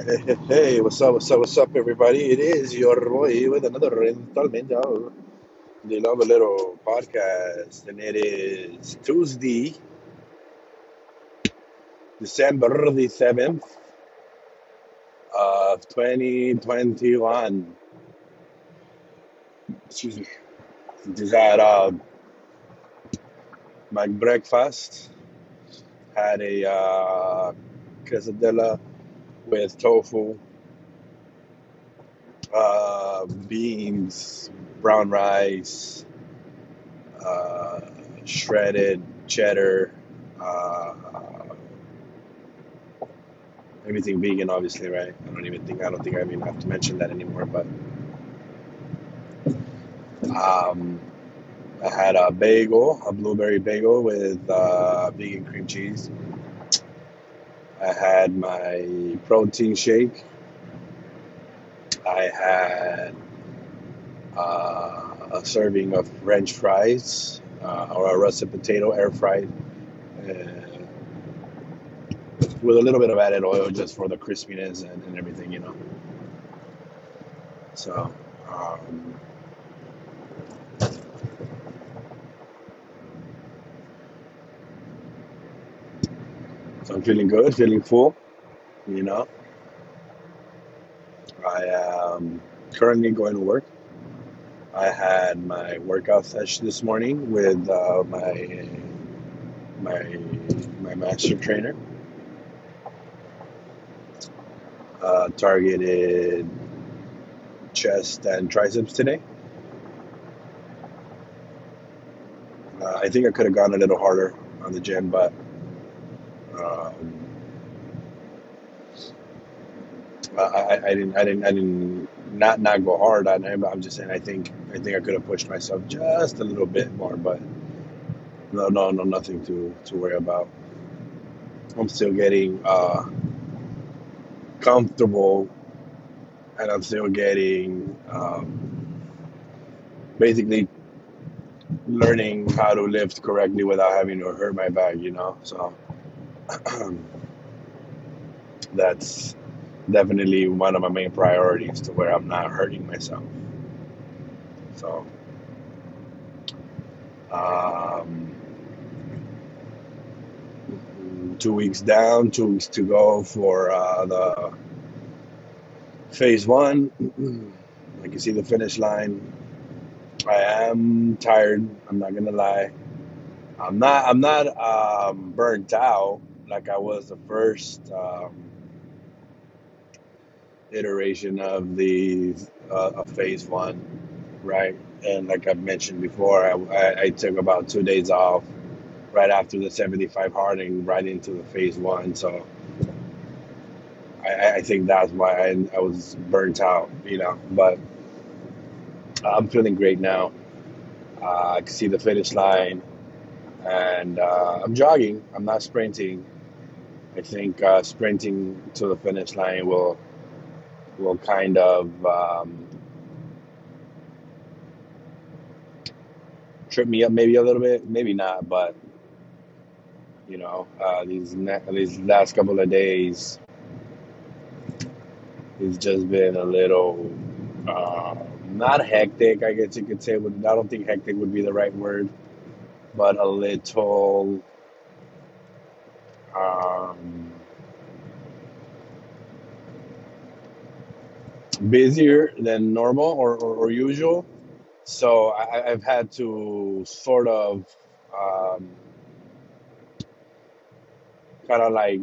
Hey, what's up, what's up, what's up, everybody? It is your boy with another installment of the Love a Little podcast, and it is Tuesday, December the 7th of 2021. Excuse me. Just had uh, my breakfast, had a uh, quesadilla with tofu, uh, beans, brown rice, uh, shredded cheddar, uh, everything vegan, obviously, right? I don't even think I don't think I even have to mention that anymore. But um, I had a bagel, a blueberry bagel with uh, vegan cream cheese. I had my protein shake. I had uh, a serving of French fries uh, or a russet potato air fried. Uh, with a little bit of added oil just for the crispiness and, and everything, you know. So, um, I'm feeling good, feeling full, you know. I am currently going to work. I had my workout session this morning with uh, my my my master trainer. Uh, targeted chest and triceps today. Uh, I think I could have gone a little harder on the gym, but um, I, I, didn't I didn't I didn't not not go hard on. But I'm just saying I think I think I could have pushed myself just a little bit more, but no no no nothing to to worry about. I'm still getting uh, comfortable, and I'm still getting um, basically learning how to lift correctly without having to hurt my back. You know, so that's definitely one of my main priorities to where I'm not hurting myself. So. Um, two weeks down, two weeks to go for uh, the phase one. I can see the finish line. I am tired. I'm not gonna lie. I'm not. I'm not um, burnt out like I was the first um, iteration of the uh, of phase one, right? And like I've mentioned before, I, I, took about two days off right after the 75 Harding, right into the phase one. So I, I think that's why I, I was burnt out, you know. But I'm feeling great now. Uh, I can see the finish line, and uh, I'm jogging. I'm not sprinting. I think uh, sprinting to the finish line will will kind of um, trip me up maybe a little bit, maybe not, but you know, uh, these ne- these last couple of days, it's just been a little uh, not hectic, I guess you could say. But I don't think hectic would be the right word, but a little busier than normal or, or, or usual. So I, I've had to sort of um, kind of like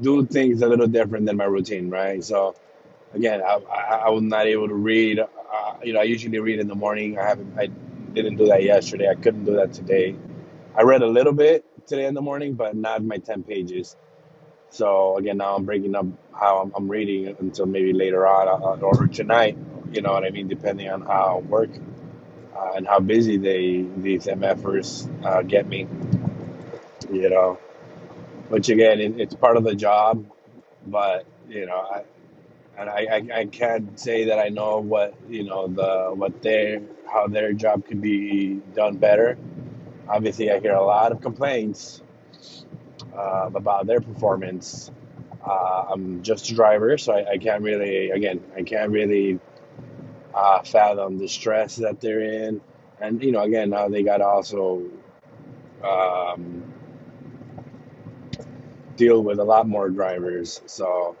do things a little different than my routine, right? So again, I, I, I was not able to read. Uh, you know, I usually read in the morning. I haven't. I didn't do that yesterday. I couldn't do that today. I read a little bit today in the morning, but not my ten pages. So again, now I'm breaking up how I'm, I'm reading until maybe later on uh, or tonight. You know what I mean? Depending on how work uh, and how busy they these MFers uh, get me. You know, which again, it, it's part of the job, but you know, I and I, I, I can't say that I know what you know the what their how their job could be done better. Obviously, I hear a lot of complaints uh, about their performance, Uh, I'm just a driver, so I, I can't really, again, I can't really uh, fathom the stress that they're in. And, you know, again, now they got to also um, deal with a lot more drivers. So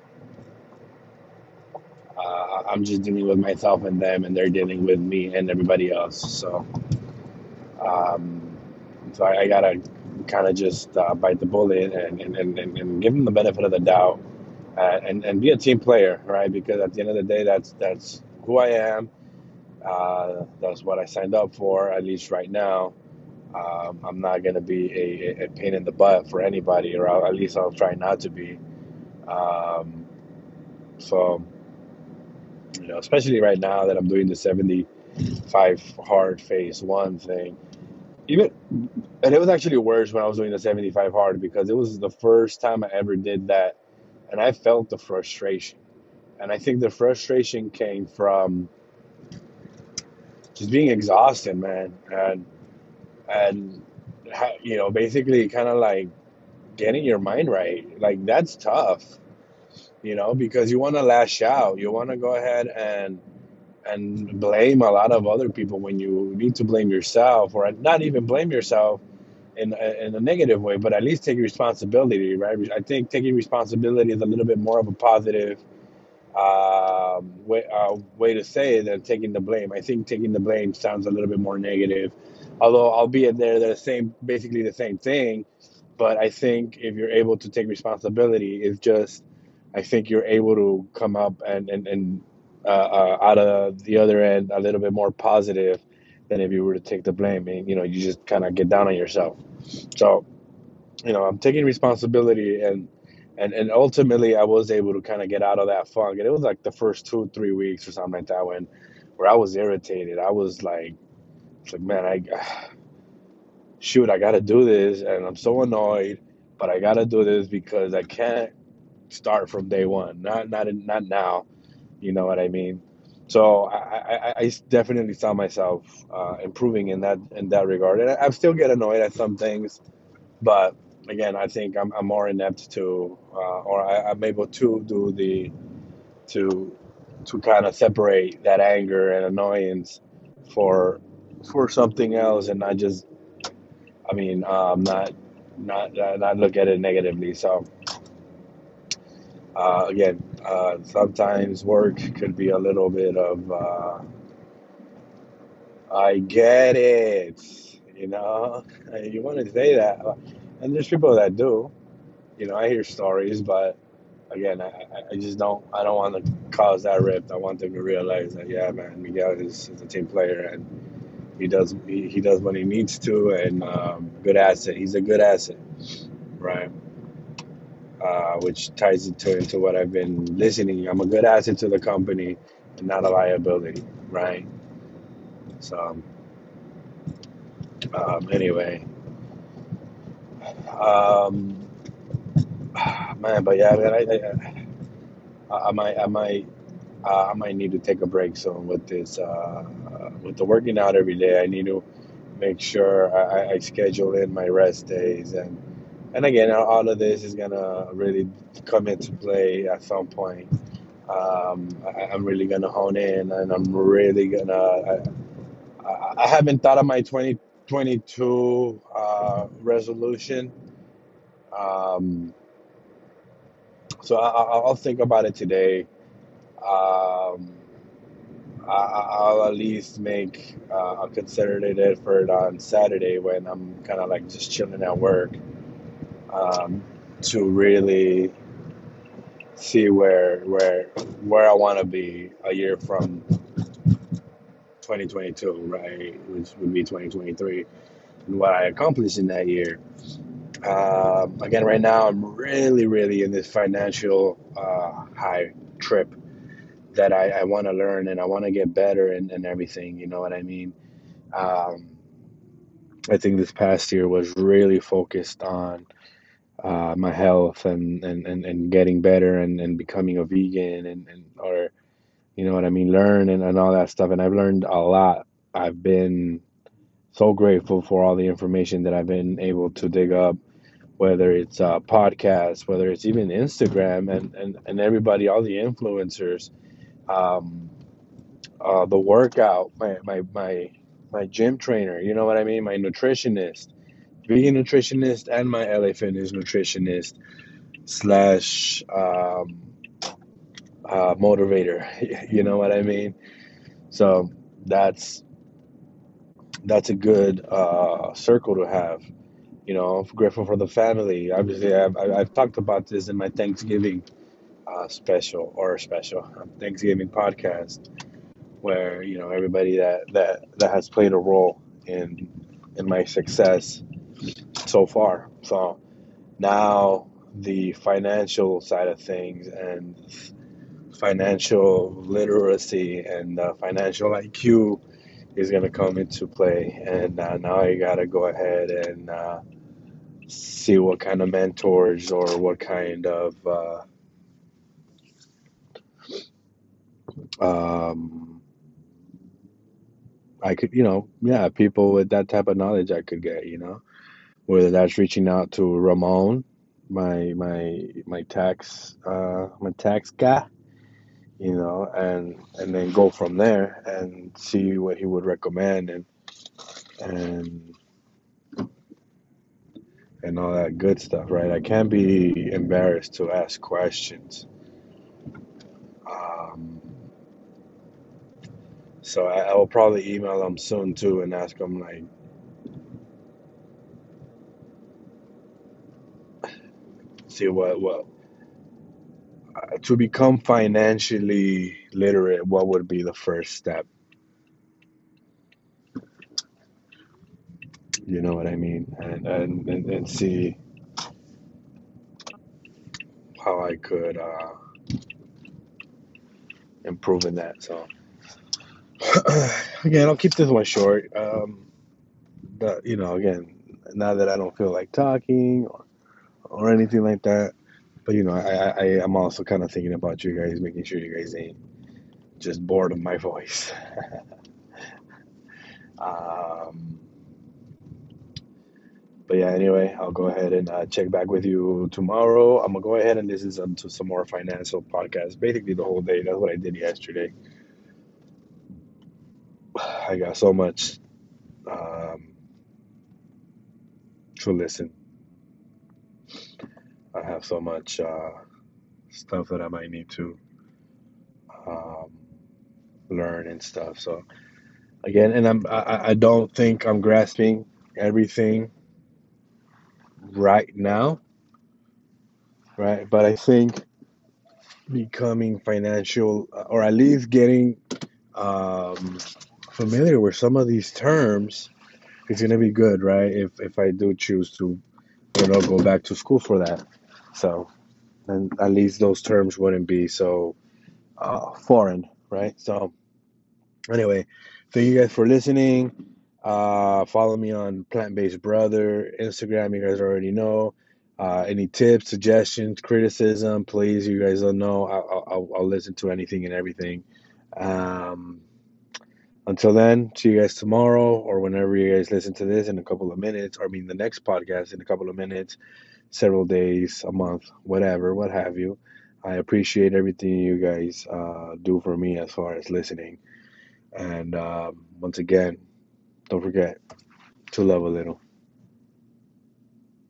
uh, I'm just dealing with myself and them, and they're dealing with me and everybody else. So, um, so I, I gotta kind of just uh, bite the bullet and, and, and, and give them the benefit of the doubt, uh, and and be a team player, right? Because at the end of the day, that's that's who I am. Uh, that's what I signed up for, at least right now. Um, I'm not gonna be a, a pain in the butt for anybody, or I'll, at least I'll try not to be. Um, so you know, especially right now that I'm doing the 75 hard phase one thing. Even, and it was actually worse when I was doing the 75 hard because it was the first time I ever did that, and I felt the frustration. And I think the frustration came from just being exhausted, man, and and you know, basically, kind of like getting your mind right. Like that's tough you know, because you want to lash out. You want to go ahead and and blame a lot of other people when you need to blame yourself, or not even blame yourself in in a negative way, but at least take responsibility, right? I think taking responsibility is a little bit more of a positive uh, way uh, way to say it than taking the blame. I think taking the blame sounds a little bit more negative, although albeit they're the same, basically the same thing. But I think if you're able to take responsibility, it's just I think you're able to come up and and, and uh, uh, out of the other end a little bit more positive than if you were to take the blame and you know you just kind of get down on yourself. So you know I'm taking responsibility and and and ultimately I was able to kind of get out of that funk. And it was like the first two three weeks or something like that when where I was irritated. I was like, it's like man, I shoot, I got to do this, and I'm so annoyed, but I got to do this because I can't start from day one, not not not now. You know what I mean? So I, I, I definitely saw myself uh, improving in that in that regard, and I, I still get annoyed at some things, but again, I think I'm, I'm more inept to, uh, or I, I'm able to do the to to kind of separate that anger and annoyance for for something else, and not just, I mean, um, not not not look at it negatively. So uh, again, uh, sometimes work could be a little bit of, uh, I get it, you know, you want to say that. And there's people that do, you know, I hear stories, but again, I, I just don't, I don't want to cause that rift. I want them to realize that, yeah, man, Miguel is, is a team player and he does, he, he does what he needs to and um, good asset. He's a good asset, right? Uh, which ties into into what I've been listening. I'm a good asset to the company and not a liability, right? So, um, anyway, um, man, but yeah, man, I, I, I might, I might, uh, I might need to take a break soon with this, uh, with the working out every day. I need to make sure I, I schedule in my rest days and and again, all of this is gonna really come into play at some point. Um, I, I'm really gonna hone in, and I'm really gonna. I, I, haven't thought of my 2022 uh, resolution, um, so I, I- I'll think about it today. Um, I, I'll at least make uh, a concerted effort on Saturday when I'm kind of like just chilling at work um, to really see where where where I want to be a year from 2022, right, which would be 2023, and what I accomplished in that year. Um, again, right now I'm really, really in this financial uh, high trip that I, I want to learn and I want to get better and, and everything. You know what I mean? Um, I think this past year was really focused on uh, my health and, and, and, and getting better and, and becoming a vegan and, and or you know what I mean, learn and, and all that stuff. And I've learned a lot. I've been so grateful for all the information that I've been able to dig up whether it's uh, podcasts, whether it's even Instagram, and, and, and everybody, all the influencers, um, uh, the workout, my, my, my, my gym trainer, you know what I mean? My nutritionist, vegan nutritionist, and my LA Fitness nutritionist slash um, uh, motivator. you know what I mean? So that's that's a good uh, circle to have. You know, I'm grateful for the family. Obviously, I've, I've talked about this in my Thanksgiving uh, special or special um, Thanksgiving podcast, where you know everybody that that that has played a role in in my success so far. So now the financial side of things and financial literacy and uh, financial IQ is going to come into play. And uh, now I got to go ahead and uh, see what kind of mentors or what kind of uh, um, I could, you know, yeah, people with that type of knowledge I could get, you know, whether that's reaching out to Ramon, my my my tax uh, my tax guy, you know, and and then go from there and see what he would recommend and and and all that good stuff, right? I can't be embarrassed to ask questions. Um, so I, I will probably email him soon too and ask him like, see what what uh, to become financially literate. What would be the first step? You know what I mean? And and and, and see how I could uh, improve in that. So again, I'll keep this one short. Um, but you know, again, now that I don't feel like talking or, or anything like that, but you know, I, I I am also kind of thinking about you guys, making sure you guys ain't just bored of my voice. um, but yeah, anyway, I'll go ahead and uh, check back with you tomorrow. I'm gonna go ahead and listen to some more financial podcasts, basically the whole day. That's what I did yesterday. I got so much um, to listen. I have so much uh, stuff that I might need to um, learn and stuff. So again, and I'm I, I don't think I'm grasping everything right now, right? But I think becoming financial, or at least getting um, familiar with some of these terms, is gonna be good, right? If if I do choose to, you know, go back to school for that. So, and at least those terms wouldn't be so uh, foreign, right? So, anyway, thank you guys for listening. Uh, follow me on Plant Based Brother Instagram. You guys already know. Uh, any tips, suggestions, criticism, please. You guys don't know. I'll, I'll, I'll listen to anything and everything. Um, until then, see you guys tomorrow or whenever you guys listen to this in a couple of minutes, or I mean the next podcast in a couple of minutes, several days, a month, whatever, what have you. I appreciate everything you guys uh, do for me as far as listening. And um, once again, don't forget to love a little.